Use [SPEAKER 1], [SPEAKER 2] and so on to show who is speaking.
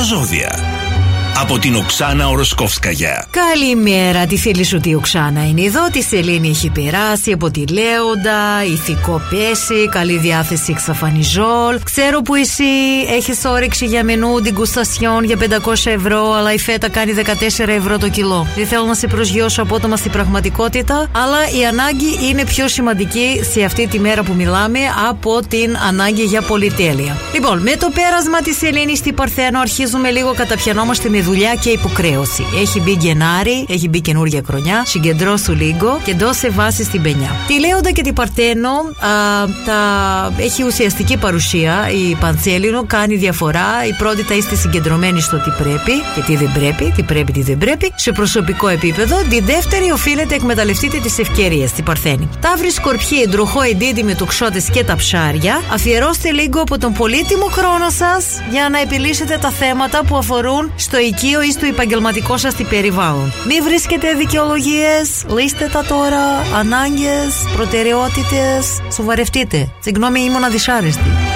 [SPEAKER 1] τα ζώδια από την Οξάνα Οροσκόφσκαγια.
[SPEAKER 2] Καλημέρα, τη φίλη σου τη Οξάνα είναι εδώ. Τη Σελήνη έχει περάσει από τη Λέοντα, ηθικό πέσει, καλή διάθεση ξαφανιζόλ. Ξέρω που εσύ έχεις όρεξη για μενού την κουστασιόν για 500 ευρώ, αλλά η φέτα κάνει 14 ευρώ το κιλό. Δεν θέλω να σε προσγειώσω απότομα στην πραγματικότητα, αλλά η ανάγκη είναι πιο σημαντική σε αυτή τη μέρα που μιλάμε από την ανάγκη για πολυτέλεια. Λοιπόν, με το πέρασμα της Σελήνης στην Παρθένο αρχίζουμε λίγο καταπιανόμαστε με δουλειά και υποκρέωση. Έχει μπει Γενάρη, έχει μπει καινούργια χρονιά. Συγκεντρώσου λίγο και δώσε βάση στην πενιά. Τη Λέοντα και την Παρτένο α, τα... έχει ουσιαστική παρουσία. Η Παντσέλινο κάνει διαφορά. Η πρώτη θα είστε συγκεντρωμένοι στο τι πρέπει και τι δεν πρέπει, τι πρέπει, τι δεν πρέπει. Σε προσωπικό επίπεδο. Τη δεύτερη οφείλετε εκμεταλλευτείτε τις ευκαιρίες, την Παρθένη. Ταύρι Σκορπιή, ντροχό εντίδη με τοξότες και τα ψάρια. Αφιερώστε λίγο από τον πολύτιμο χρόνο σας για να επιλύσετε τα θέματα που αφορούν στο οικείο ή στο επαγγελματικός σας τι περιβάλλον. Μην βρίσκετε δικαιολογίες, λύστε τα τώρα, ανάγκες, προτεραιότητες. Σοβαρευτείτε. Συγγνώμη, ήμουν αδυσάρεστη.